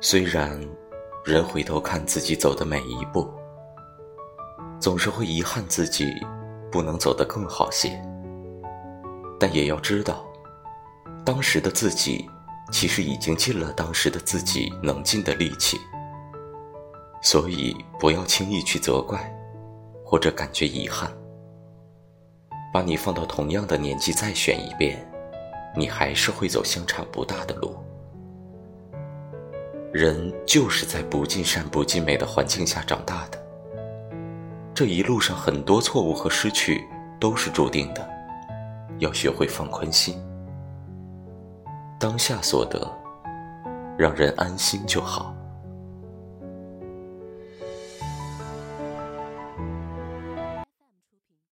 虽然人回头看自己走的每一步，总是会遗憾自己不能走得更好些，但也要知道，当时的自己其实已经尽了当时的自己能尽的力气，所以不要轻易去责怪，或者感觉遗憾。把你放到同样的年纪再选一遍，你还是会走相差不大的路。人就是在不尽善不尽美的环境下长大的，这一路上很多错误和失去都是注定的，要学会放宽心，当下所得，让人安心就好。